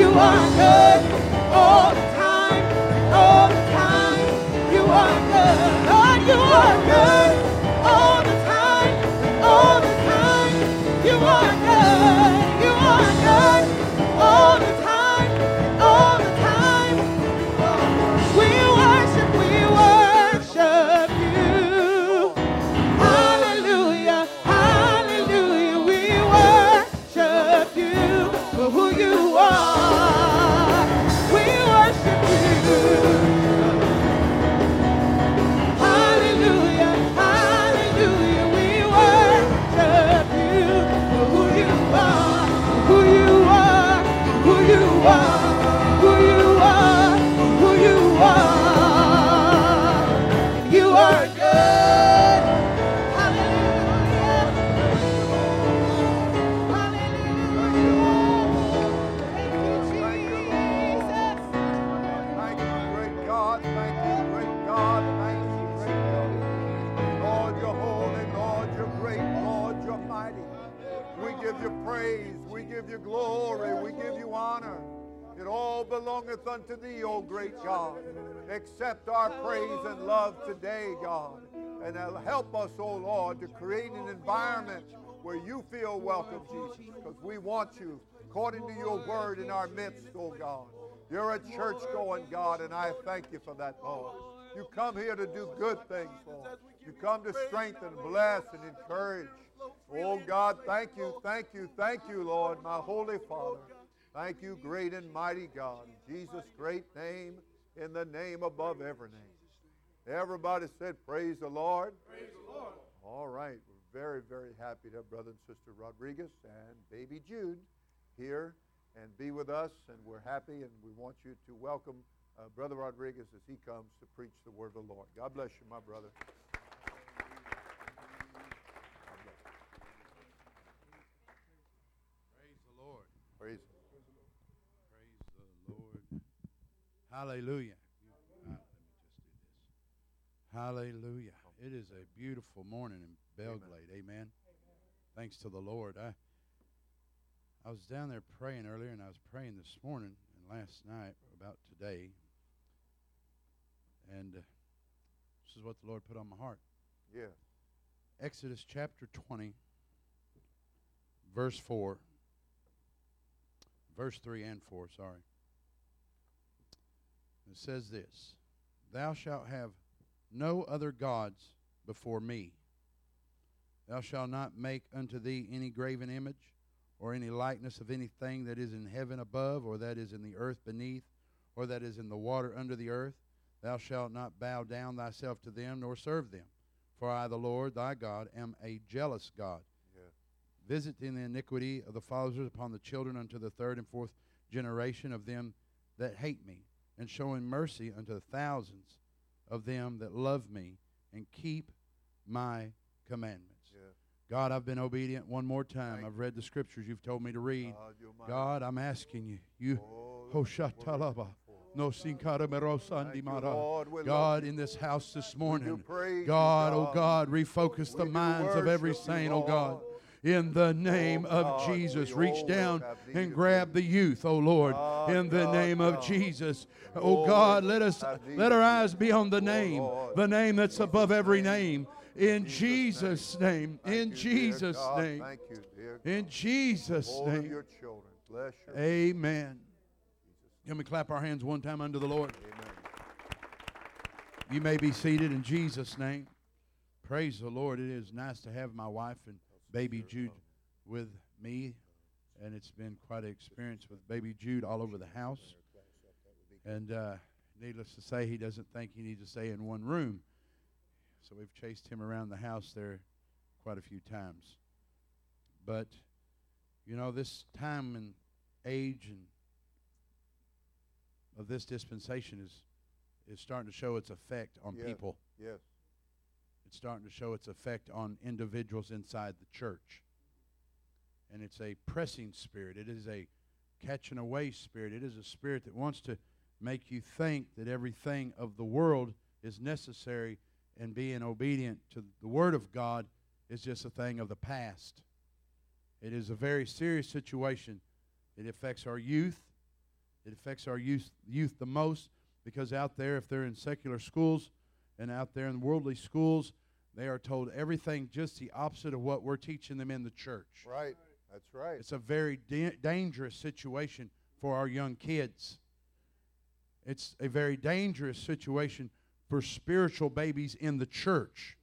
You are good. Unto thee, O great God. Accept our praise and love today, God. And uh, help us, O Lord, to create an environment where you feel welcome, Jesus, because we want you according to your word in our midst, O God. You're a church going God, and I thank you for that, Lord. You come here to do good things, Lord. You come to strengthen, bless, and encourage. Oh God, thank you, thank you, thank you, Lord, my Holy Father. Thank you, great and mighty God. In Jesus' great name, in the name above every name. Everybody said, Praise the Lord. Praise the Lord. All right. We're very, very happy to have Brother and Sister Rodriguez and baby Jude here and be with us. And we're happy and we want you to welcome uh, Brother Rodriguez as he comes to preach the word of the Lord. God bless you, my brother. Praise the Lord. Praise Hallelujah. Uh, let me just do this. Hallelujah. It is a beautiful morning in Belglade. Amen. Amen. Thanks to the Lord. I I was down there praying earlier, and I was praying this morning and last night about today. And uh, this is what the Lord put on my heart. Yeah. Exodus chapter 20, verse 4. Verse 3 and 4, sorry. It says this Thou shalt have no other gods before me. Thou shalt not make unto thee any graven image, or any likeness of anything that is in heaven above, or that is in the earth beneath, or that is in the water under the earth. Thou shalt not bow down thyself to them, nor serve them. For I, the Lord thy God, am a jealous God, yeah. visiting the iniquity of the fathers upon the children unto the third and fourth generation of them that hate me, and showing mercy unto the thousands of them that love me and keep my commandments. Yeah. God, I've been obedient one more time. Thank I've read the scriptures you've told me to read. God, God I'm asking you. You, oh, Hoshatalaba. No sinkara merosa God, in this house this morning, God, oh God, refocus the minds of every saint, oh God. In the name Oh, of God, Jesus. Reach down and grab the youth, oh Lord, Ah, in the God, name of Jesus. Oh God, let us let our eyes be on the Oh, name, Lord. the name that's above every name. name. In Jesus' name, in Jesus' name, Thank you, in Jesus' name. your children. Bless your Amen. Can we clap our hands one time unto the Lord? Amen. You may be seated in Jesus' name. Praise the Lord. It is nice to have my wife and baby Jude with me, and it's been quite an experience with baby Jude all over the house. And uh, needless to say, he doesn't think he needs to stay in one room. So we've chased him around the house there quite a few times. But, you know, this time and age and of this dispensation is is starting to show its effect on Yes. people. Yes. It's starting to show its effect on individuals inside the church. And it's a pressing spirit. It is a catching away spirit. It is a spirit that wants to make you think that everything of the world is necessary and being obedient to the Word of God is just a thing of the past. It is a very serious situation. It affects our youth. It affects our youth, youth the most because out there, if they're in secular schools and out there in worldly schools, they are told everything just the opposite of what we're teaching them in the church. Right. That's right. It's a very da- dangerous situation for our young kids. It's a very dangerous situation for spiritual babies in the church,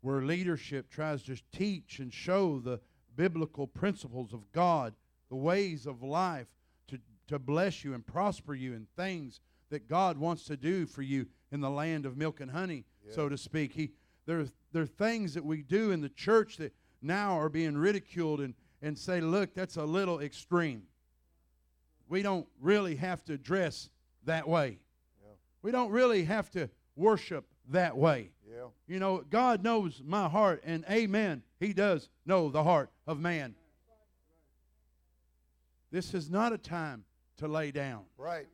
where leadership tries to teach and show the biblical principles of God, the ways of life to, to bless you and prosper you in things that God wants to do for you in the land of milk and honey, so to speak. He, there, there are things that we do in the church that now are being ridiculed and, and say, look, that's a little extreme. We don't really have to dress that way. Yeah. We don't really have to worship that way. Yeah. You know, God knows my heart, and amen, He does know the heart of man. This is not a time to lay down. Right.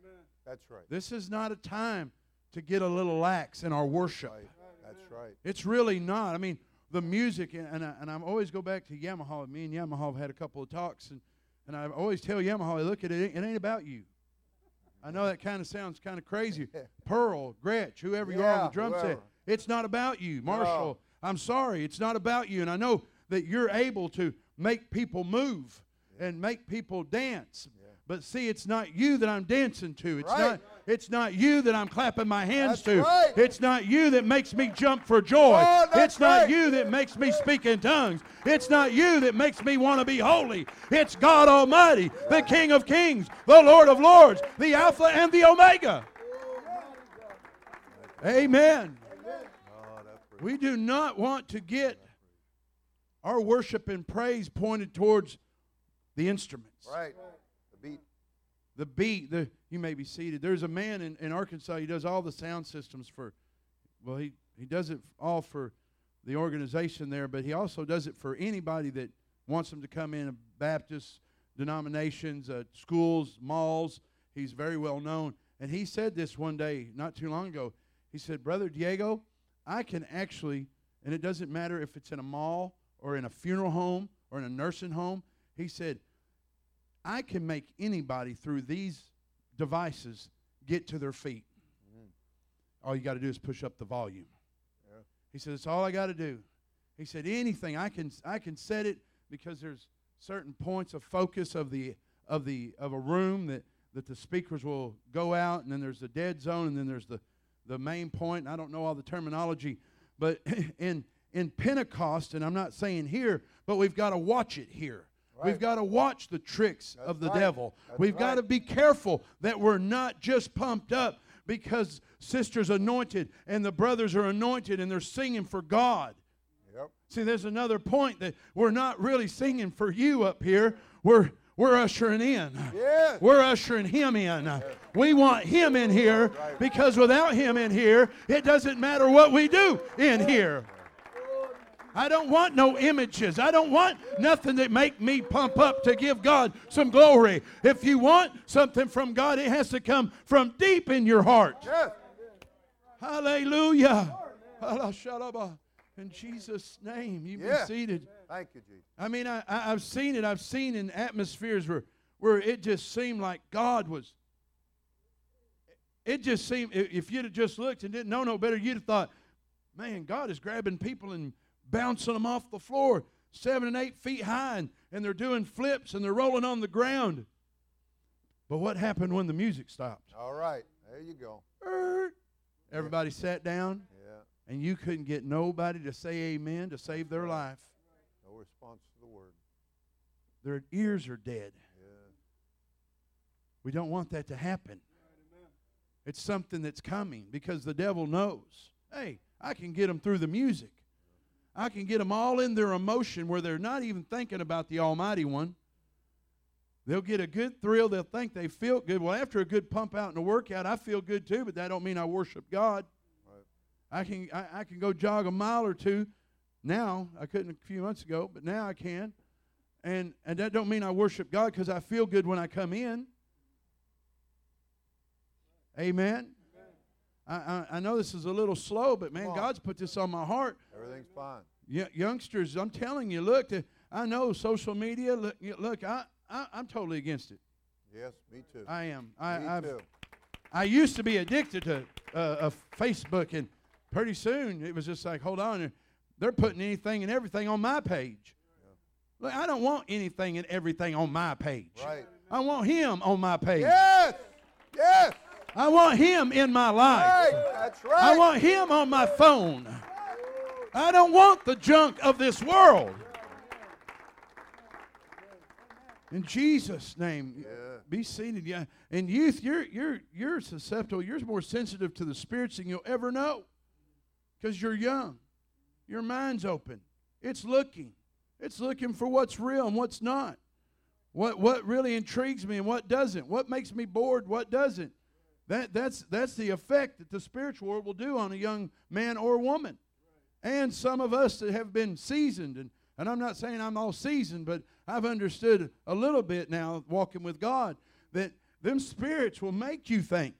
That's right. This is not a time to get a little lax in our worship. That's right. It's really not. I mean, the music, and, and, I, and I always go back to Yamaha. Me and Yamaha have had a couple of talks, and, and I always tell Yamaha, look at it, it ain't about you. I know that kind of sounds kind of crazy. Pearl, Gretsch, whoever you are on the drum set, it's not about you. Marshall, I'm sorry, it's not about you. And I know that you're able to make people move and make people dance. But see, it's not you that I'm dancing to. It's Right. not it's not you that I'm clapping my hands That's to. right. It's not you that makes me jump for joy. Oh, it's not right. you that makes me speak in tongues. It's not you that makes me want to be holy. It's God Almighty, the King of Kings, the Lord of Lords, the Alpha and the Omega. Amen. We do not want to get our worship and praise pointed towards the instruments. Right. The beat. The beat, the you may be seated. There's a man in, in Arkansas, he does all the sound systems for well, he, he does it all for the organization there, but he also does it for anybody that wants them to come in, Baptist denominations, uh, schools, malls. He's very well known. And he said this one day, not too long ago. He said, Brother Diego, I can actually, and it doesn't matter if it's in a mall or in a funeral home or in a nursing home, he said, I can make anybody through these devices get to their feet. Mm-hmm. All you got to do is push up the volume. Yeah. He said, "That's all I got to do." He said, "Anything I can I can set it because there's certain points of focus of the of the of a room that that the speakers will go out, and then there's the dead zone, and then there's the the main point. I don't know all the terminology, but in in Pentecost, and I'm not saying here, but we've got to watch it here. We've got to watch the tricks That's of the right. devil. That's We've got to be careful that we're not just pumped up because sister's anointed and the brothers are anointed and they're singing for God. Yep. See, there's another point that we're not really singing for you up here. We're we're ushering in. Yes. We're ushering him in. We want him in here because without him in here, it doesn't matter what we do in here. I don't want no images. I don't want nothing that make me pump up to give God some glory. If you want something from God, it has to come from deep in your heart. Yes. Hallelujah. In Jesus' name, you Yeah. be seated. Thank you, Jesus. I mean, I, I, I've seen it. I've seen in atmospheres where, where it just seemed like God was. It just seemed, if you'd have just looked and didn't know no better, you'd have thought, man, God is grabbing people and bouncing them off the floor seven and eight feet high, and, and they're doing flips and they're rolling on the ground. But what happened when the music stopped? All right. There you go. Er, Everybody sat down, Yeah. and you couldn't get nobody to say amen to save their life. No response to the word. Their ears are dead. Yeah. We don't want that to happen. It's something that's coming because the devil knows. Hey, I can get them through the music. I can get them all in their emotion where they're not even thinking about the Almighty One. They'll get a good thrill. They'll think they feel good. Well, after a good pump out and a workout, I feel good too, but that don't mean I worship God. Right. I can I, I can go jog a mile or two now. I couldn't a few months ago, but now I can. And and that don't mean I worship God because I feel good when I come in. Amen. I, I, I know this is a little slow, but man, God's put this on my heart. Everything's fine. Y- youngsters, I'm telling you, look, the, I know social media. Look, look I, I, I'm totally against it. Yes, me too. I am. I, me I've, too. I used to be addicted to uh, uh, Facebook, and pretty soon it was just like, hold on, they're- they're putting anything and everything on my page. Look, I don't want anything and everything on my page. Right. I want Him on my page. Yes. Yes. I want Him in my life. That's right. I want Him on my phone. I don't want the junk of this world. In Jesus' name, Yeah. be seated. Yeah, and youth, you're you're you're susceptible. You're more sensitive to the spirits than you'll ever know, because you're young. Your mind's open. It's looking. It's looking for what's real and what's not. What what really intrigues me and what doesn't. What makes me bored. What doesn't. That that's that's the effect that the spiritual world will do on a young man or woman. And some of us that have been seasoned, and, and I'm not saying I'm all seasoned, but I've understood a little bit now walking with God that them spirits will make you think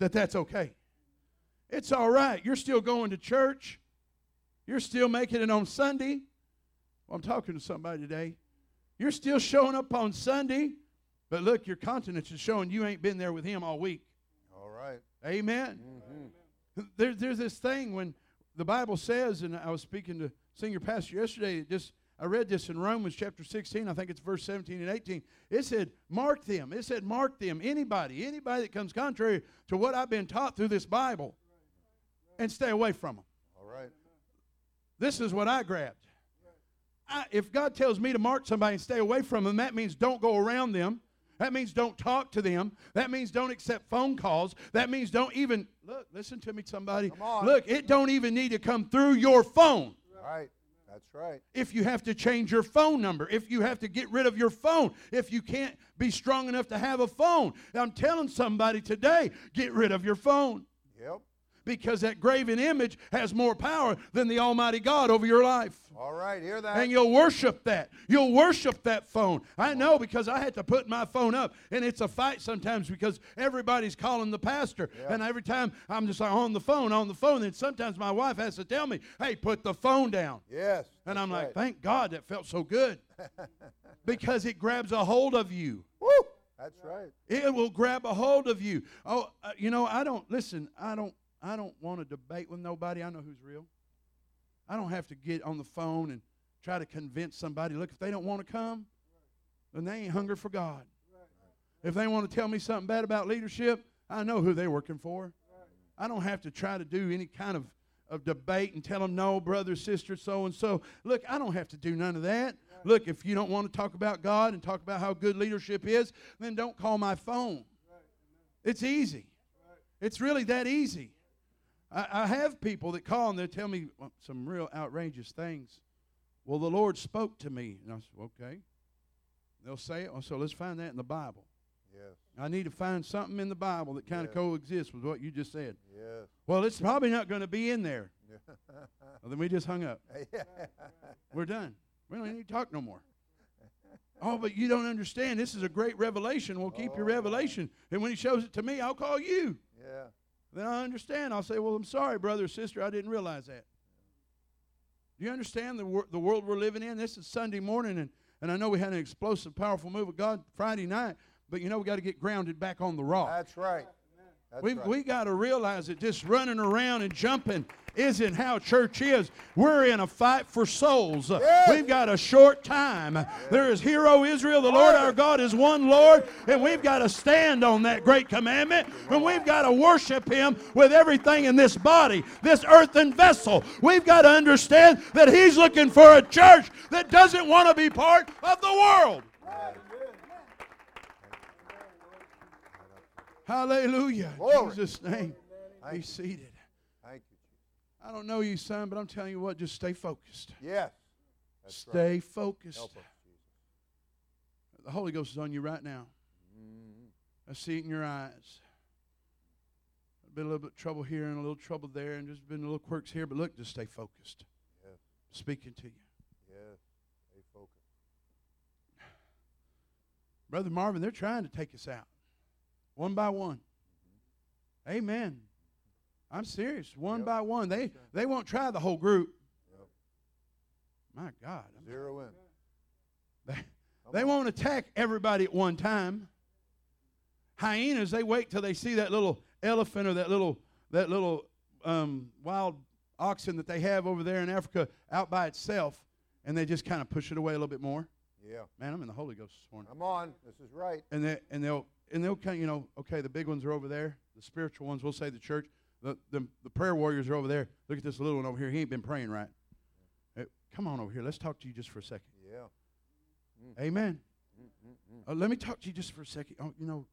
that that's okay. It's all right. You're still going to church. You're still making it on Sunday. Well, I'm talking to somebody today. You're still showing up on Sunday, but look, your countenance is showing you ain't been there with him all week. Amen. Mm-hmm. There, there's this thing when the Bible says, and I was speaking to senior pastor yesterday. Just I read this in Romans chapter 16. I think it's verse 17 and 18. It said, "Mark them." It said, "Mark them." Anybody, anybody that comes contrary to what I've been taught through this Bible, and stay away from them. All right. This is what I grabbed. I, if God tells me to mark somebody and stay away from them, that means don't go around them. That means don't talk to them. That means don't accept phone calls. That means don't even look. Listen to me, somebody. Come on. Look, it don't even need to come through your phone. Right. That's right. If you have to change your phone number, if you have to get rid of your phone, if you can't be strong enough to have a phone, I'm telling somebody today, get rid of your phone Yep. Because that graven image has more power than the Almighty God over your life. All right. Hear that? And you'll worship that. You'll worship that phone. I know because I had to put my phone up, and it's a fight sometimes because everybody's calling the pastor. Yeah. And every time I'm just like on the phone, on the phone. And sometimes my wife has to tell me, hey, put the phone down. yes. And I'm like, right. thank God that felt so good because it grabs a hold of you. Woo. That's right. It will grab a hold of you. Oh, uh, you know, I don't listen. I don't. I don't want to debate with nobody. I know who's real. I don't have to get on the phone and try to convince somebody. Look, if they don't want to come, then they ain't hungry for God. If they want to tell me something bad about leadership, I know who they're working for. I don't have to try to do any kind of, of debate and tell them, no, brother, sister, so and so. Look, I don't have to do none of that. Look, if you don't want to talk about God and talk about how good leadership is, then don't call my phone. It's easy. It's really that easy. I, I have people that call and they tell me some real outrageous things. Well, the Lord spoke to me. And I said, okay. They'll say it. So let's find that in the Bible. Yes. I need to find something in the Bible that kind of Yeah. coexists with what you just said. Yes. Well, it's probably not going to be in there. Well, then we just hung up. yeah. We're done. We don't need to talk no more. Oh, but you don't understand. This is a great revelation. We'll keep your Oh. revelation. And when he shows it to me, I'll call you. Yeah. Then I understand. I'll say, Well, I'm sorry, brother or sister. I didn't realize that. Do you understand the, wor- the world we're living in? This is Sunday morning, and, and I know we had an explosive, powerful move of God Friday night, but you know we got to get grounded back on the rock. That's right. That's we right. we got to realize that just running around and jumping isn't how church is. We're in a fight for souls. Yes. We've got a short time. There is hero Israel, the Lord our God is one Lord, and we've got to stand on that great commandment, and we've got to worship Him with everything in this body, this earthen vessel. We've got to understand that He's looking for a church that doesn't want to be part of the world. Hallelujah. In Glory. Jesus' name. Thank Be you. seated. Thank you, I don't know you, son, but I'm telling you what, just stay focused. Yes. That's stay right. focused. Help us, The Holy Ghost is on you right now. Mhm. I see it in your eyes. Been a little bit of trouble here and a little trouble there, and just been a little quirks here, but look, just stay focused. Yes. Speaking to you. Yes. Stay focused. Brother Marvin, they're trying to take us out. One by one. Amen. I'm serious. One Yep. by one. They they won't try the whole group. Yep. My God. I'm- Zero in. They, they won't attack everybody at one time. Hyenas, they wait till they see that little elephant or that little that little um, wild oxen that they have over there in Africa out by itself, and they just kind of push it away a little bit more. Yeah. Man, I'm in the Holy Ghost this morning. I'm on. This is right. And they and they'll and they'll kind of, you know, okay, the big ones are over there, the spiritual ones, we'll say the church, the the, the prayer warriors are over there. Look at this little one over here. He ain't been praying right. Hey, come on over here. Let's talk to you just for a second. Yeah. Amen. Mm, mm, mm. Uh, let me talk to you just for a second. Oh, you know,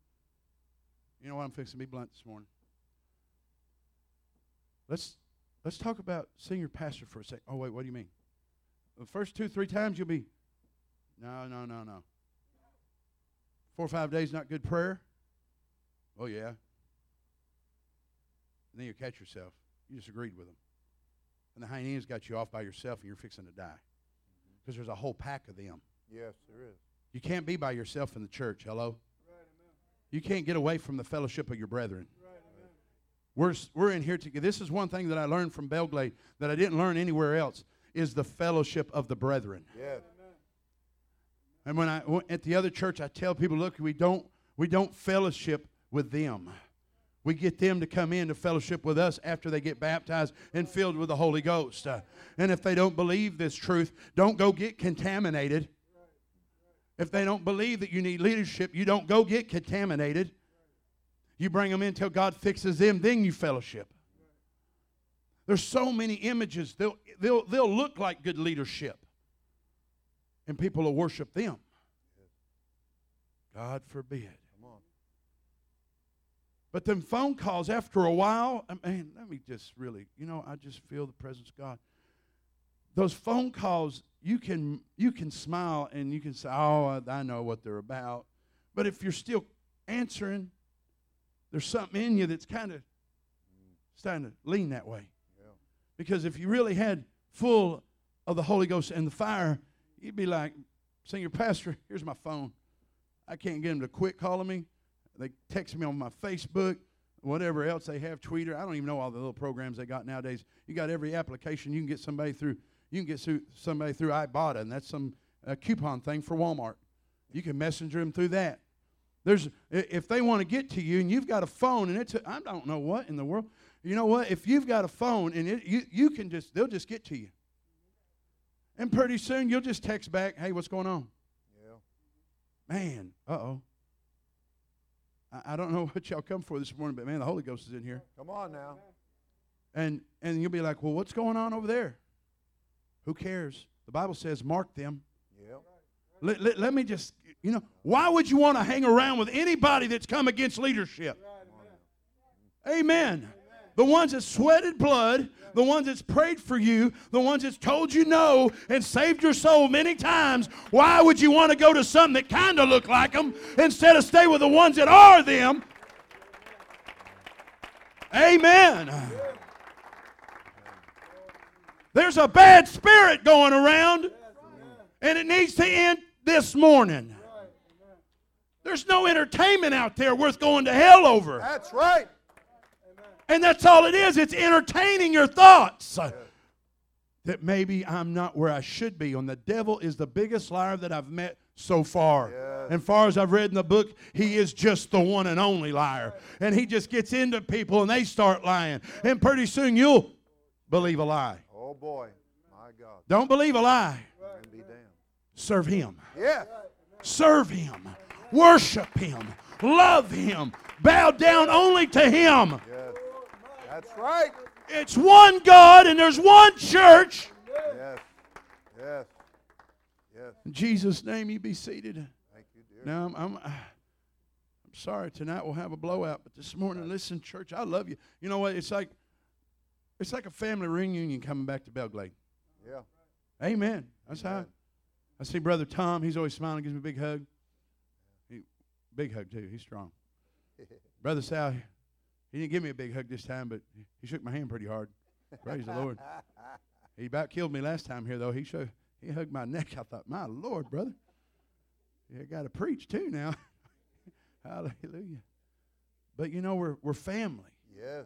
you know what? I'm fixing to be blunt this morning. Let's let's talk about senior pastor for a second. Oh wait, what do you mean? The first two, three times you'll be, no, no, no, no. Four or five days, not good prayer. Oh yeah. And then you catch yourself. You disagreed with them, and the hyenas got you off by yourself, and you're fixing to die mm-hmm. because there's a whole pack of them. Yes, there is. You can't be by yourself in the church. Hello? You can't get away from the fellowship of your brethren. We're, we're in here together. This is one thing that I learned from Belglade that I didn't learn anywhere else is the fellowship of the brethren. Yes. And when I at the other church, I tell people, look, we don't we don't fellowship with them. We get them to come in to fellowship with us after they get baptized and filled with the Holy Ghost. Uh, and if they don't believe this truth, don't go get contaminated. If they don't believe that you need leadership, you don't go get contaminated. You bring them in until God fixes them, then you fellowship. There's so many images. They'll, they'll, they'll look like good leadership and people will worship them. God forbid. Come on. But them phone calls after a while, man, let me just really, you know, I just feel the presence of God. Those phone calls, you can you can smile and you can say, "Oh, I, I know what they're about." But if you're still answering, there's something in you that's kind of starting to lean that way. Yeah. Because if you really had full of the Holy Ghost and the fire, you'd be like, Senior Pastor, here's my phone. I can't get them to quit calling me. They text me on my Facebook, whatever else they have, Twitter. I don't even know all the little programs they got nowadays. You got every application. You can get somebody through. You can get somebody through Ibotta, and that's some uh, coupon thing for Walmart. You can messenger them through that. There's if they want to get to you, and you've got a phone, and it's I don't know what in the world. You know what? If you've got a phone, and it, you you can just they'll just get to you. And pretty soon you'll just text back, "Hey, what's going on?" Yeah. Man, uh oh. I, I don't know what y'all come for this morning, but man, the Holy Ghost is in here. Come on now. And and you'll be like, well, what's going on over there? Who cares? The Bible says, mark them. Yeah. Let, let, let me just, you know, why would you want to hang around with anybody that's come against leadership? Amen. The ones that sweated blood, the ones that's prayed for you, the ones that's told you no and saved your soul many times. Why would you want to go to some that kind of look like them instead of stay with the ones that are them? Amen. There's a bad spirit going around, and it needs to end this morning. There's no entertainment out there worth going to hell over. That's right. And that's all it is. It's entertaining your thoughts. that maybe I'm not where I should be. And the devil is the biggest liar that I've met so far. Yes. And far as I've read in the book, he is just the one and only liar. And he just gets into people and they start lying. And pretty soon you'll believe a lie. Oh boy, my God. Don't believe a lie. And be damned. Serve him. Yeah. Serve him. Worship him. Love him. Bow down only to him. Yes. That's right. It's one God and there's one church. Yes. Yes. Yes. In Jesus' name, you be seated. Thank you, dear. Now, I'm, I'm, I'm sorry tonight we'll have a blowout, but this morning, listen, church, I love you. You know what? It's like it's like a family reunion coming back to Belgrade. Yeah. Amen. That's how Amen. I see Brother Tom. He's always smiling, gives me a big hug. He, big hug too. He's strong. Brother Sal, he didn't give me a big hug this time, but he shook my hand pretty hard. Praise the Lord. He about killed me last time here, though. He shook, he hugged my neck. I thought, my Lord, brother, you got to preach too now. Hallelujah. But you know, we're we're family, Yes.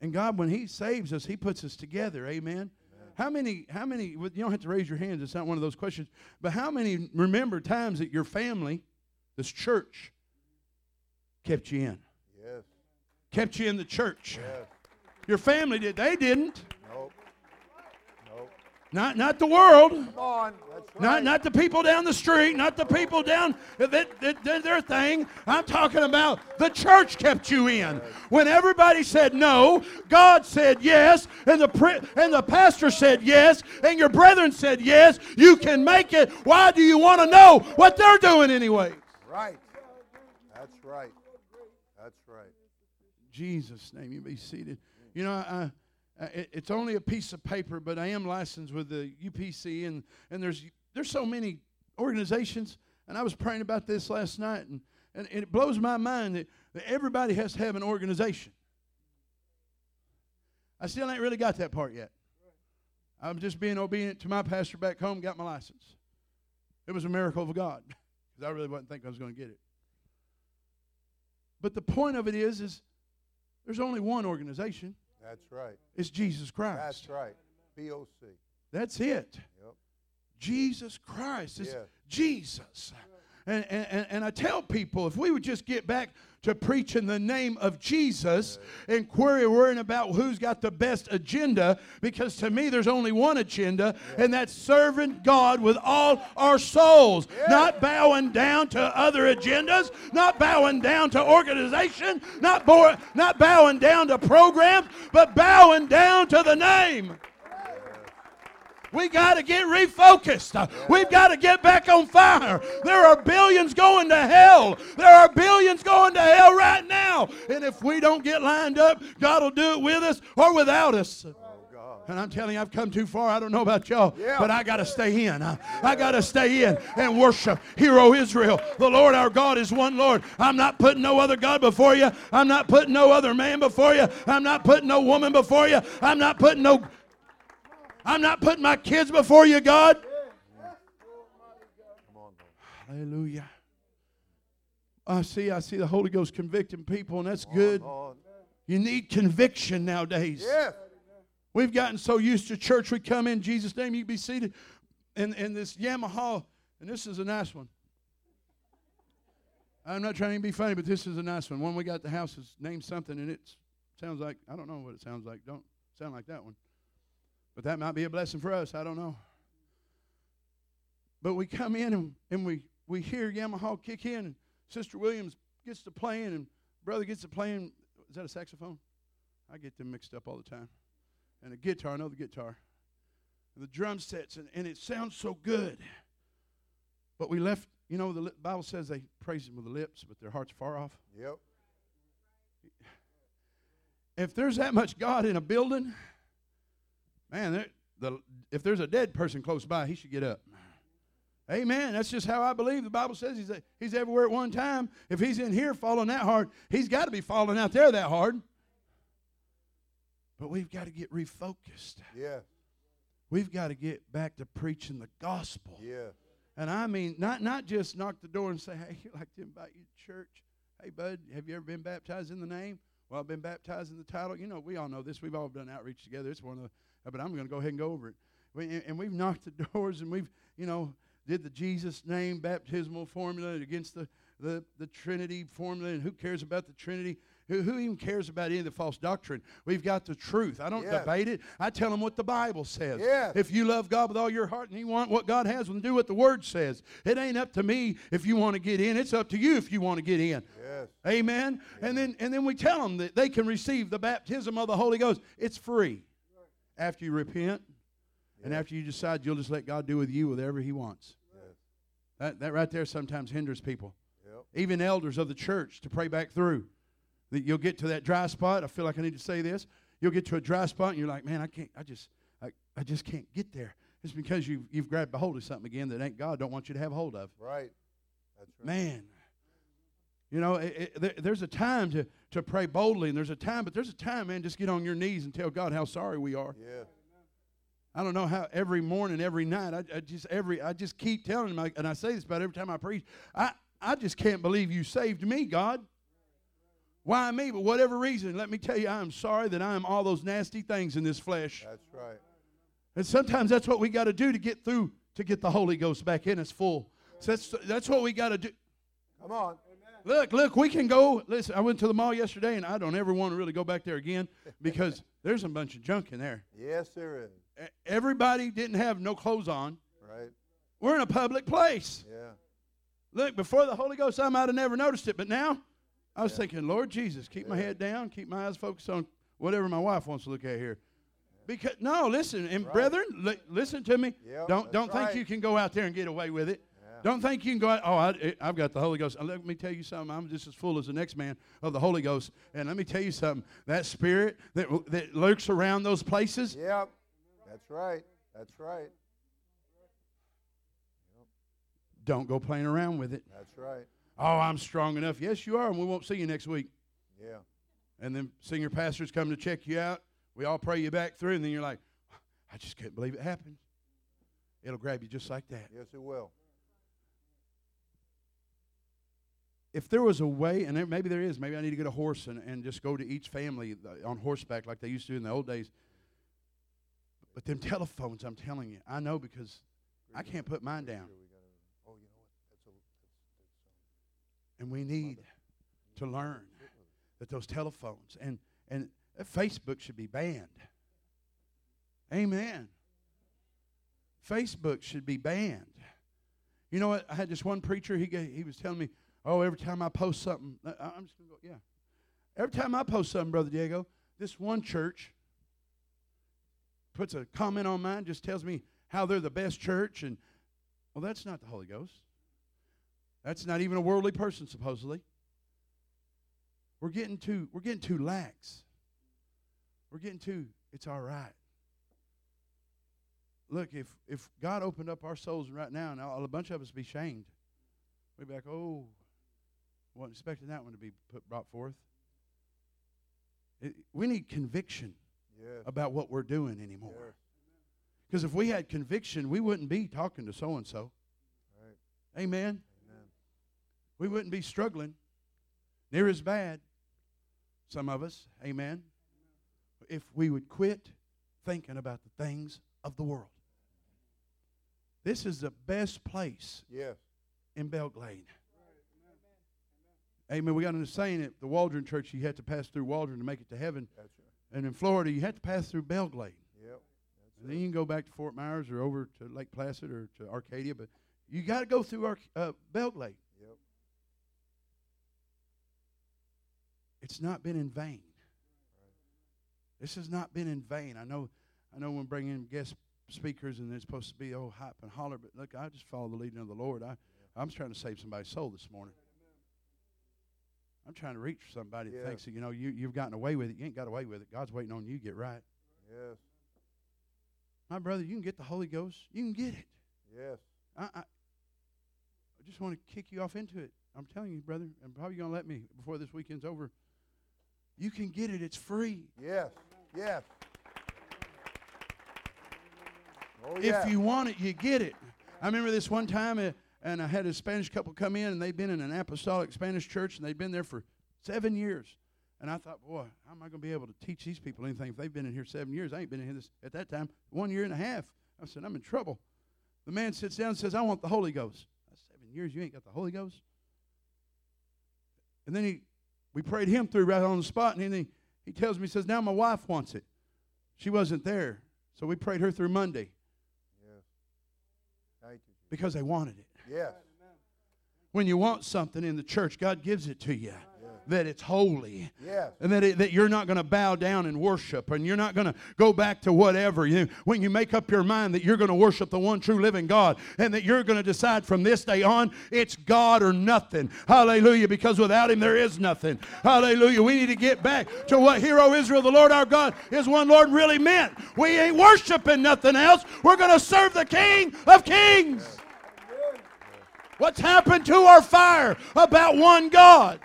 and God, when He saves us, He puts us together. Amen. How many? How many? You don't have to raise your hands. It's not one of those questions. But how many remember times that your family, this church, kept you in. Kept you in the church? Yes. Your family did. They didn't. Nope. Nope. Not not the world. Come on. Right. Not, not the people down the street, not the people down that, that, that their thing. I'm talking about the church kept you in. When everybody said no, God said yes, and the and the pastor said yes, and your brethren said yes. You can make it. Why do you want to know what they're doing anyway? Right. That's right. That's right. Jesus' name, you be seated. You know, I, I, it- it's only a piece of paper, but I am licensed with the UPC, and, and there's there's so many organizations. And I was praying about this last night, and, and, it blows my mind that, that everybody has to have an organization. I still ain't really got that part yet. I'm just being obedient to my pastor back home, got my license. It was a miracle of God, because I really wasn't thinking I was going to get it. But the point of it is, is there's only one organization. That's right. It's Jesus Christ. That's right. POC. That's it. Yep. Jesus Christ. It's Yes. Jesus. And, and- and I tell people if we would just get back to preach in the name of Jesus and query worrying about who's got the best agenda, because to me there's only one agenda, and that's serving God with all our souls. Not bowing down to other agendas, not bowing down to organization, not, bo- not bowing down to programs, but bowing down to the name. We got to get refocused. We've got to get back on fire. There are billions going to hell. There are billions going to hell right now. And if we don't get lined up, God will do it with us or without us. And I'm telling you, I've come too far. I don't know about y'all, Yeah. but I got to stay in. I, I got to stay in and worship. Hear, O Israel, the Lord our God is one Lord. I'm not putting no other God before you. I'm not putting no other man before you. I'm not putting no woman before you. I'm not putting no. I'm not putting my kids before you, God. Come on, Lord. Hallelujah. I see, I see the Holy Ghost convicting people, and that's good. You need conviction nowadays. We've gotten so used to church, we come in Jesus' name, you be seated. And, and this Yamaha, and this is a nice one. I'm not trying to be funny, but this is a nice one. One we got the house is named something, and it sounds like, I don't know what it sounds like. Don't sound like that one. But that might be a blessing for us. I don't know. But we come in and, and we, we hear Yamaha kick in, and Sister Williams gets to playing, and brother gets to playing. Is that a saxophone? I get them mixed up all the time. And a guitar, I know the guitar. And the drum sets, and, and it sounds so good. But we left, you know, the li- Bible says they praise Him with the lips, but their heart's far off. Yep. If there's that much God in a building, man, there, the, if there's a dead person close by, he should get up. Amen. That's just how I believe. The Bible says he's, he's everywhere at one time. If he's in here falling that hard, he's got to be falling out there that hard. But we've got to get refocused. Yeah. We've got to get back to preaching the gospel. Yes. And I mean, not, not just knock the door and say, hey, you'd like to invite you to church. Hey, bud, have you ever been baptized in the name? Well, I've been baptized in the title. You know, we all know this. We've all done outreach together. It's one of the, Uh, but I'm going to go ahead and go over it. we, and we've knocked the doors and we've, you know, did the Jesus name baptismal formula against the, the, the Trinity formula, and who cares about the Trinity? Who, who even cares about any of the false doctrine? We've got the truth. I don't Yes. debate it. I tell them what the Bible says. Yes. If you love God with all your heart and you want what God has, then do what the Word says. It ain't up to me if you want to get in. It's up to you if you want to get in. Yes. Amen. And then and then we tell them that they can receive the baptism of the Holy Ghost. It's free after you repent and after you decide you'll just let God do with you whatever He wants. That that right there sometimes hinders people, Yep. even elders of the church, to pray back through. That you'll get to that dry spot. I feel like I need to say this. You'll get to a dry spot and you're like, man, I can't. I just I, I just can't get there. It's because you've you've grabbed a hold of something again that ain't God don't want you to have hold of. Right. That's right. Man. You know, it, it, there's a time to, to pray boldly, and there's a time, but there's a time, man, just get on your knees and tell God how sorry we are. Yes. I don't know how every morning, every night, I, I just every I just keep telling him, I- and I say this about every time I preach. I I just can't believe you saved me, God. Why me? But whatever reason, let me tell you, I am sorry that I am all those nasty things in this flesh. That's right. And sometimes that's what we got to do to get through to get the Holy Ghost back in us full. So that's that's what we got to do. Come on. Look, look, we can go. Listen, I went to the mall yesterday, and I don't ever want to really go back there again because there's a bunch of junk in there. Yes, there is. Everybody didn't have no clothes on. Right. We're in a public place. Yeah. Look, before the Holy Ghost, I might have never noticed it, but now I was Yeah. thinking, Lord Jesus, keep my head down, keep my eyes focused on whatever my wife wants to look at here. Because no, listen, and Right. brethren, li- listen to me. Yep, don't don't think right. you can go out there and get away with it. Don't think you can go out. Oh, I, eh, I've got the Holy Ghost. Let me tell you something. I'm just as full as the next man of the Holy Ghost. And let me tell you something. That spirit that that lurks around those places. Yep. That's right. That's right. Don't go playing around with it. That's right. Oh, I'm strong enough. Yes, you are, and we won't see you next week. Yeah. And then senior pastors come to check you out. We all pray you back through, and then you're like, I just can't believe it happened. It'll grab you just like that. Yes, it will. If there was a way, and there, maybe there is, maybe I need to get a horse and, and just go to each family uh, on horseback like they used to in the old days. But them telephones, I'm telling you, I know because I can't put mine down. And we need to learn that those telephones and and Facebook should be banned. Amen. Facebook should be banned. You know what? I had this one preacher. He gave, he was telling me, "Oh, every time I post something, I'm just gonna go, yeah. Every time I post something, brother Diego, this one church puts a comment on mine, just tells me how they're the best church, and well, that's not the Holy Ghost. That's not even a worldly person, supposedly. We're getting too we're getting too lax. We're getting too it's all right. Look, if if God opened up our souls right now, and a bunch of us be shamed, we'd be like, oh, wasn't expecting that one to be put brought forth. It, we need conviction yes. about what we're doing anymore. Yes. Because if we had conviction, we wouldn't be talking to so and so. Amen. Amen. we wouldn't be struggling near as bad, some of us, amen, if we would quit thinking about the things of the world. This is the best place Yes. in Belle Glade. Amen. We got a saying at the Waldron Church, you had to pass through Waldron to make it to heaven. That's right. And in Florida, you had to pass through Belle Glade. Yep. And then you can go back to Fort Myers or over to Lake Placid or to Arcadia, but you got to go through Arc- uh, Belle Glade. Yep. it's not been in vain. This has not been in vain. I know, I know when bringing in guest speakers and it's supposed to be oh hype and holler, but look, I just follow the leading of the Lord. I, I'm trying to save somebody's soul this morning. I'm trying to reach for somebody that thinks that you know you you've gotten away with it. You ain't got away with it. God's waiting on you to get right. Yes. My brother, you can get the Holy Ghost. You can get it. Yes. I, I, I just want to kick you off into it. I'm telling you, brother, and probably gonna let me before this weekend's over. You can get it. It's free. Yes. Yes. Oh, yeah. if you want it, you get it. I remember this one time, uh, and I had a Spanish couple come in, and they'd been in an apostolic Spanish church, and they'd been there for seven years. And I thought, boy, how am I going to be able to teach these people anything if they've been in here seven years? I ain't been in here this, at that time one year and a half. I said, I'm in trouble. The man sits down and says, I want the Holy Ghost. I said, Seven years, you ain't got the Holy Ghost? And then he, we prayed him through right on the spot, and then he, he tells me, he says, Now my wife wants it. She wasn't there. So we prayed her through Monday you. because they wanted it. Yes. When you want something in the church, God gives it to you. That it's holy. Yes. And that, it, that you're not going to bow down and worship, and you're not going to go back to whatever. You, when you make up your mind that you're going to worship the one true living God, and that you're going to decide from this day on, it's God or nothing. Hallelujah. Because without Him, there is nothing. Hallelujah. We need to get back to what Hero Israel, the Lord our God, is one Lord really meant. We ain't worshiping nothing else. We're going to serve the King of Kings. What's happened to our fire about one God?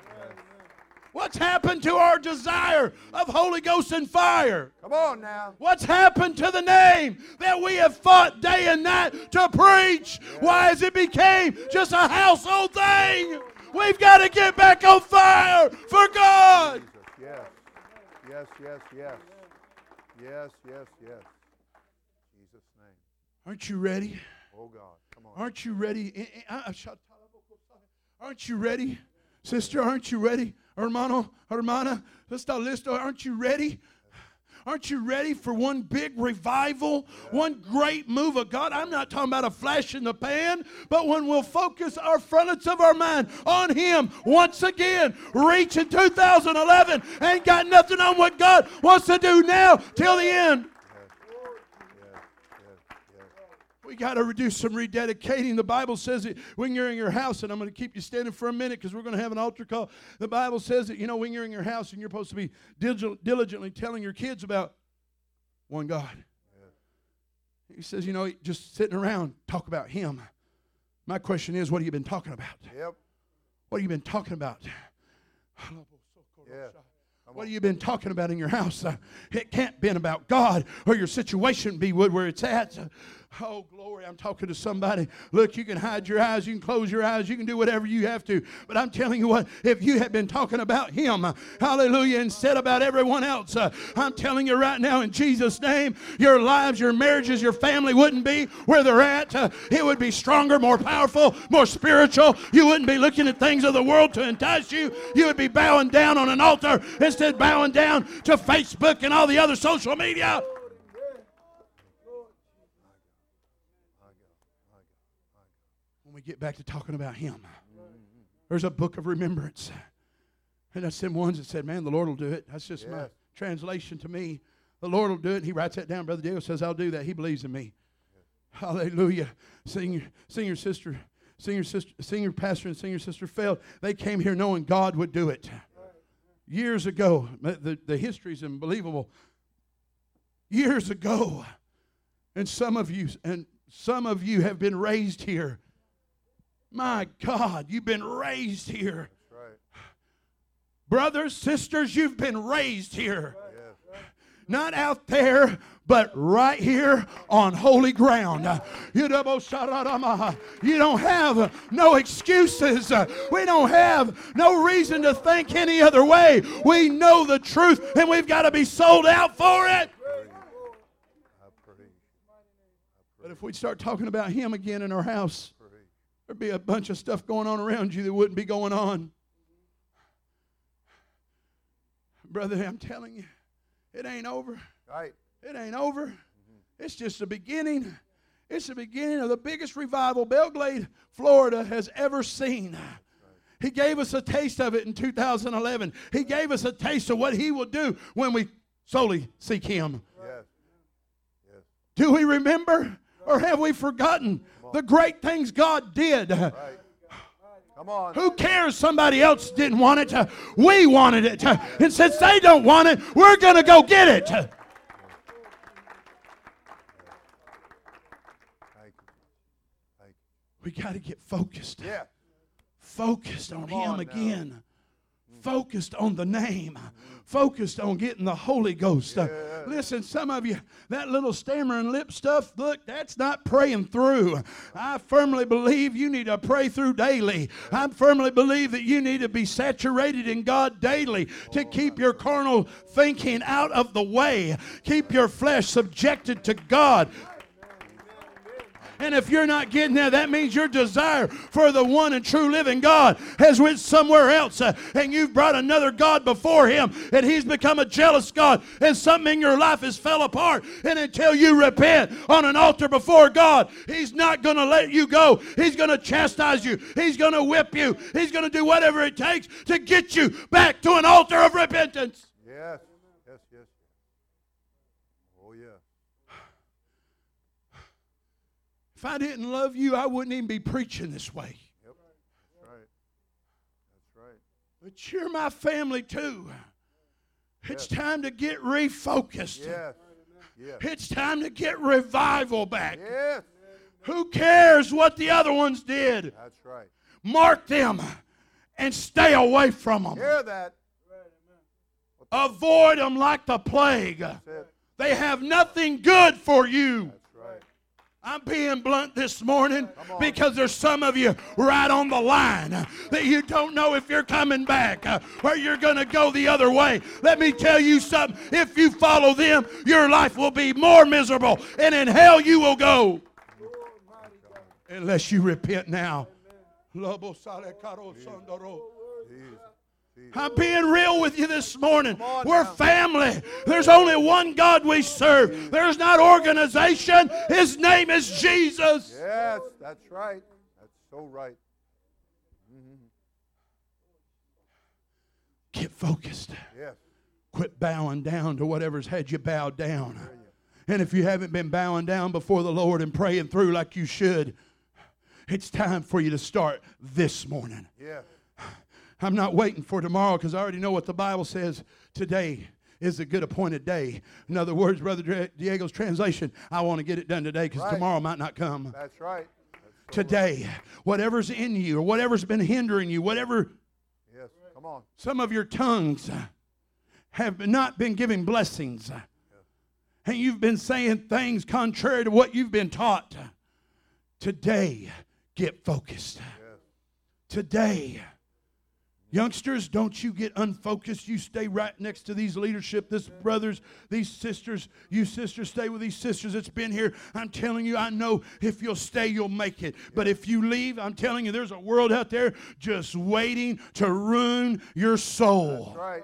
What's happened to our desire of Holy Ghost and fire? Come on now. What's happened to the name that we have fought day and night to preach? Why has it became just a household thing? We've got to get back on fire for God. Yes. Yes, yes, yes. Yes, yes, yes. Jesus' name. Aren't you ready? Oh God. Aren't you ready? Aren't you ready? Sister, aren't you ready? Hermano, hermana, está listo? Aren't you ready? Aren't you ready for one big revival? One great move of God? I'm not talking about a flash in the pan, but when we'll focus our frontlets of our mind on Him once again, reaching 2011, ain't got nothing on what God wants to do now till the end. Yes, yes, yes. We got to do some rededicating. The Bible says that when you're in your house, and I'm going to keep you standing for a minute because we're going to have an altar call. The Bible says that, you know, when you're in your house and you're supposed to be dil- diligently telling your kids about one God. He says, you know, just sitting around, talk about Him. My question is, what have you been talking about? Yep. What have you been talking about? Yeah. What have you been talking about in your house? Uh, it can't been about God or your situation be where it's at. Oh, glory. I'm talking to somebody. Look, you can hide your eyes, you can close your eyes, you can do whatever you have to. But I'm telling you what, if you had been talking about Him, hallelujah, instead about everyone else, uh, I'm telling you right now in Jesus' name, your lives, your marriages, your family wouldn't be where they're at. Uh, it would be stronger, more powerful, more spiritual. You wouldn't be looking at things of the world to entice you. You would be bowing down on an altar instead bowing down to Facebook and all the other social media. When we get back to talking about Him, there's a book of remembrance. And that's them ones that said, Man, the Lord will do it. That's just my translation to me. The Lord will do it. And He writes that down. Brother Diego says, I'll do that. He believes in me. Hallelujah. Senior, senior sister, senior sister, senior pastor and senior sister failed. They came here knowing God would do it. Years ago, the, the history is unbelievable. Years ago, and some of you, and some of you have been raised here. My God, you've been raised here. Right. Brothers, sisters, you've been raised here. Not out there, but right here on holy ground. You don't have no excuses. We don't have no reason to think any other way. We know the truth and we've got to be sold out for it. But if we start talking about Him again in our house. There'd be a bunch of stuff going on around you that wouldn't be going on. Brother, I'm telling you, it ain't over. Right. It ain't over. Mm-hmm. It's just the beginning. It's the beginning of the biggest revival Belle Glade, Florida has ever seen. He gave us a taste of it in 2011. He gave us a taste of what He will do when we solely seek Him. Yes. Yes. Do we remember or have we forgotten the great things God did? Right. Come on. Who cares somebody else didn't want it? We wanted it. And since they don't want it, we're going to go get it. Thank you. Thank We got to get focused. Yeah. Focused on Him now. again. Focused on the name. Focused on getting the Holy Ghost. Uh, listen, some of you, that little stammering lip stuff, look, that's not praying through. I firmly believe you need to pray through daily. I firmly believe that you need to be saturated in God daily to keep your carnal thinking out of the way. Keep your flesh subjected to God. And if you're not getting that, that means your desire for the one and true living God has went somewhere else. Uh, and you've brought another God before him. And he's become a jealous God. And something in your life has fell apart. And until you repent on an altar before God, he's not going to let you go. He's going to chastise you. He's going to whip you. He's going to do whatever it takes to get you back to an altar of repentance. Yes, yes. Oh, yeah. If I didn't love you, I wouldn't even be preaching this way. Yep. That's right. That's right. But you're my family too. It's Yes. time to get refocused. Yes. Yes. It's time to get revival back. Yes. Who cares what the other ones did? That's right. Mark them and stay away from them. Hear that. Avoid them like the plague. They have nothing good for you. I'm being blunt this morning because there's some of you right on the line that you don't know if you're coming back uh, or you're going to go the other way. Let me tell you something. If you follow them, your life will be more miserable and in hell you will go. Unless you repent now. I'm being real with you this morning. We're family. There's only one God we serve. There's not organization. His name is Jesus. Yes, that's right. That's so right. Get focused. Yes. Quit bowing down to whatever's had you bowed down. And if you haven't been bowing down before the Lord and praying through like you should, it's time for you to start this morning. Yes. I'm not waiting for tomorrow because I already know what the Bible says today is a good appointed day. In other words, Brother Diego's translation, I want to get it done today because Right. tomorrow might not come. That's right. That's Today, whatever's in you or whatever's been hindering you, whatever. Yes, Come on. some of your tongues have not been giving blessings, and you've been saying things contrary to what you've been taught. Today, get focused. Yes. Today, youngsters, don't you get unfocused. You stay right next to these leadership, this brothers, these sisters. You sisters stay with these sisters that's been here. I'm telling you, I know if you'll stay, you'll make it. But if you leave, I'm telling you, there's a world out there just waiting to ruin your soul. That's right.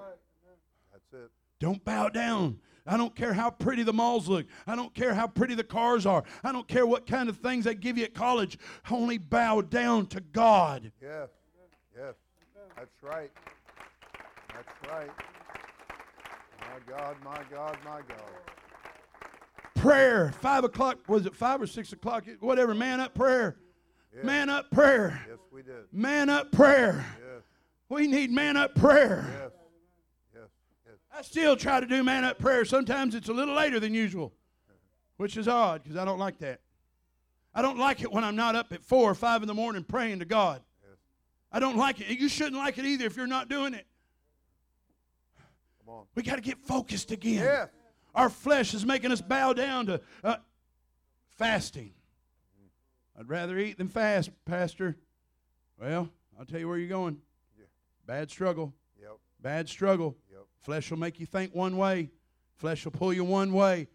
That's it. Don't bow down. I don't care how pretty the malls look. I don't care how pretty the cars are. I don't care what kind of things they give you at college. Only bow down to God. Yes. Yes. That's right. That's right. My God, my God, my God. Prayer. Five o'clock. Was it five or six o'clock? Whatever. Man up prayer. Man up prayer. Yes, we did. Man up prayer. Yes. We need man up prayer. Yes. Yes. Yes. I still try to do man up prayer. Sometimes it's a little later than usual, which is odd because I don't like that. I don't like it when I'm not up at four or five in the morning praying to God. I don't like it. You shouldn't like it either if you're not doing it. Come on. We got to get focused again. Yes. Our flesh is making us bow down to uh, fasting. I'd rather eat than fast, Pastor. Well, I'll tell you where you're going. Yeah. Bad struggle. Yep. Bad struggle. Yep. Flesh will make you think one way. Flesh will pull you one way.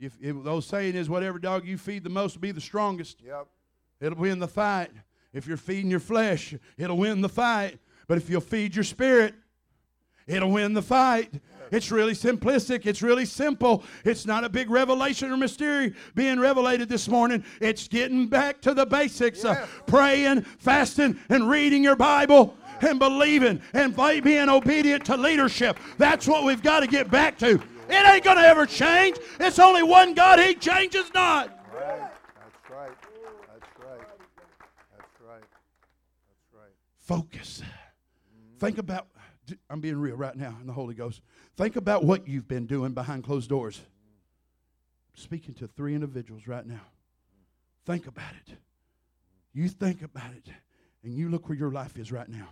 If, if the old saying is, whatever dog you feed the most will be the strongest. Yep. It'll be in the fight. If you're feeding your flesh, it'll win the fight. But if you'll feed your spirit, it'll win the fight. It's really simplistic. It's really simple. It's not a big revelation or mystery being revelated this morning. It's getting back to the basics Yes. of praying, fasting, and reading your Bible and believing and being obedient to leadership. That's what we've got to get back to. It ain't going to ever change. It's only one God. He changes not. Right. That's right. That's right. That's right. That's right. Focus. Think about, I'm being real right now in the Holy Ghost. Think about what you've been doing behind closed doors. speaking to three individuals right now. Think about it. You think about it, and you look where your life is right now.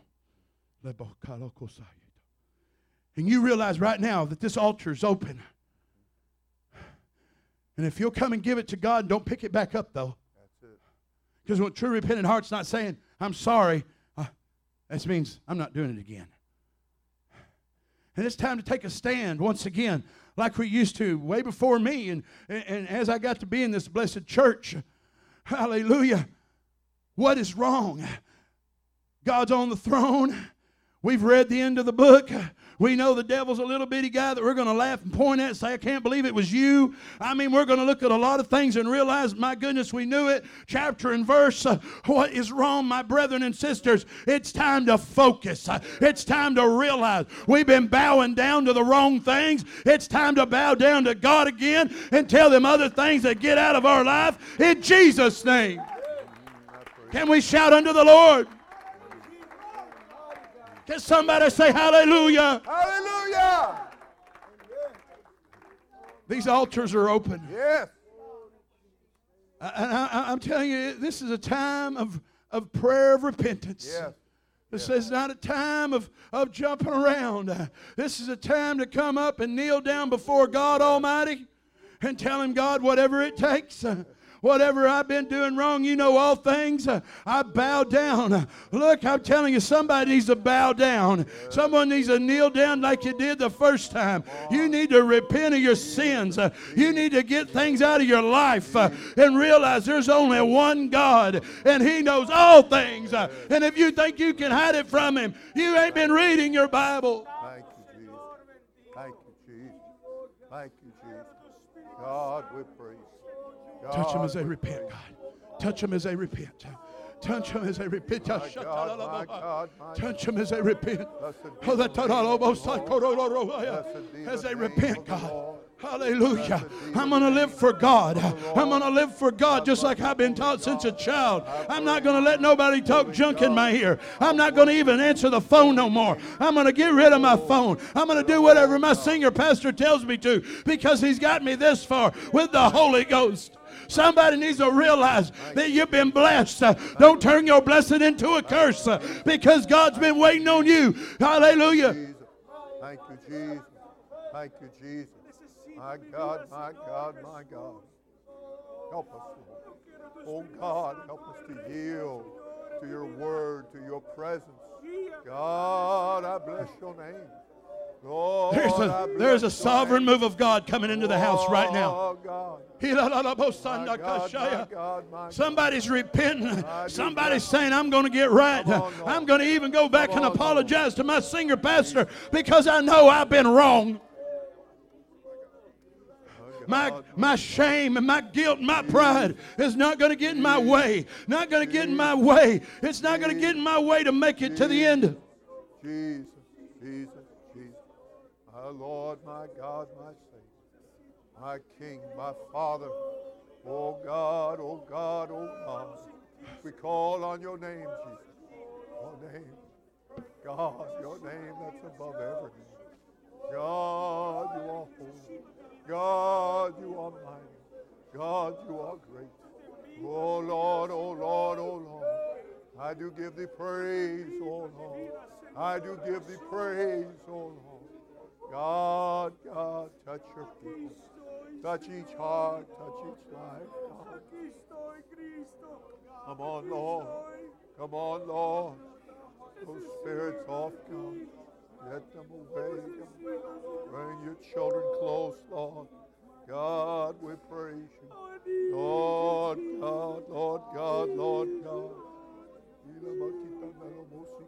And you realize right now that this altar is open. And if you'll come and give it to God, don't pick it back up though. Because what true repentant heart's not saying, I'm sorry. That means I'm not doing it again. And it's time to take a stand once again, like we used to way before me. And, and as I got to be in this blessed church, Hallelujah. What is wrong? God's on the throne. We've read the end of the book. We know the devil's a little bitty guy that we're going to laugh and point at and say, I can't believe it was you. I mean, we're going to look at a lot of things and realize, my goodness, we knew it. Chapter and verse. Uh, what is wrong, my brethren and sisters? It's time to focus. It's time to realize we've been bowing down to the wrong things. It's time to bow down to God again and tell them other things that get out of our life in Jesus' name. Can we shout unto the Lord? Can somebody say hallelujah? Hallelujah. These altars are open. Yes. And I, am telling you, this is a time of, of prayer of repentance. Yes. This is not a time of, of jumping around. This is a time to come up and kneel down before God Almighty and tell Him, God, whatever it takes. Whatever I've been doing wrong, you know all things. Uh, I bow down. Look, I'm telling you, somebody needs to bow down. Someone needs to kneel down like you did the first time. You need to repent of your sins. Uh, you need to get things out of your life uh, and realize there's only one God and He knows all things. And if you think you can hide it from Him, you ain't been reading your Bible. Thank you, Jesus. Thank you, Jesus. Thank you, Jesus. God, we. Touch them as they repent, God. Touch them as they repent. Touch them as they repent. Touch them as they repent. Oh, as they repent, God. Hallelujah. I'm going to live for God. I'm going to live for God just like I've been taught since a child. I'm not going to let nobody talk junk in my ear. I'm not going to even answer the phone no more. I'm going to get rid of my phone. I'm going to do whatever my senior pastor tells me to because he's got me this far with the Holy Ghost. Somebody needs to realize that you've been blessed. Don't turn your blessing into a curse because God's been waiting on you. Hallelujah. Thank you, Jesus. Thank you, Jesus. My God, my God, my God. Help us, Lord. Oh God, help us to yield to your word, to your presence. God, I bless your name. Lord, there's a, there's a sovereign move of God coming into the house right now. Somebody's repenting. Somebody's saying, I'm going to get right. I'm going to even go back and apologize to my senior pastor because I know I've been wrong. My, my shame and my guilt and my pride is not going to get in my way. Not going to get in my way. It's not going to get in my way to make it to the end. Jesus, Jesus, Jesus. My Lord, my God, my my King, my Father. Oh God, oh God, oh God. We call on your name, Jesus. Your name. God, your name that's above every name. God, you are holy. God, you are mighty. God, you are great. Oh Lord, oh Lord, oh Lord. I do give thee praise, oh Lord. I do give thee praise, oh Lord. God, God, touch your people. Touch each heart, touch each life. Come on, Lord. Come on, Lord. Those spirits off, God. Get them away. Bring your children close, Lord. God, we praise you. Lord God, Lord God, Lord God.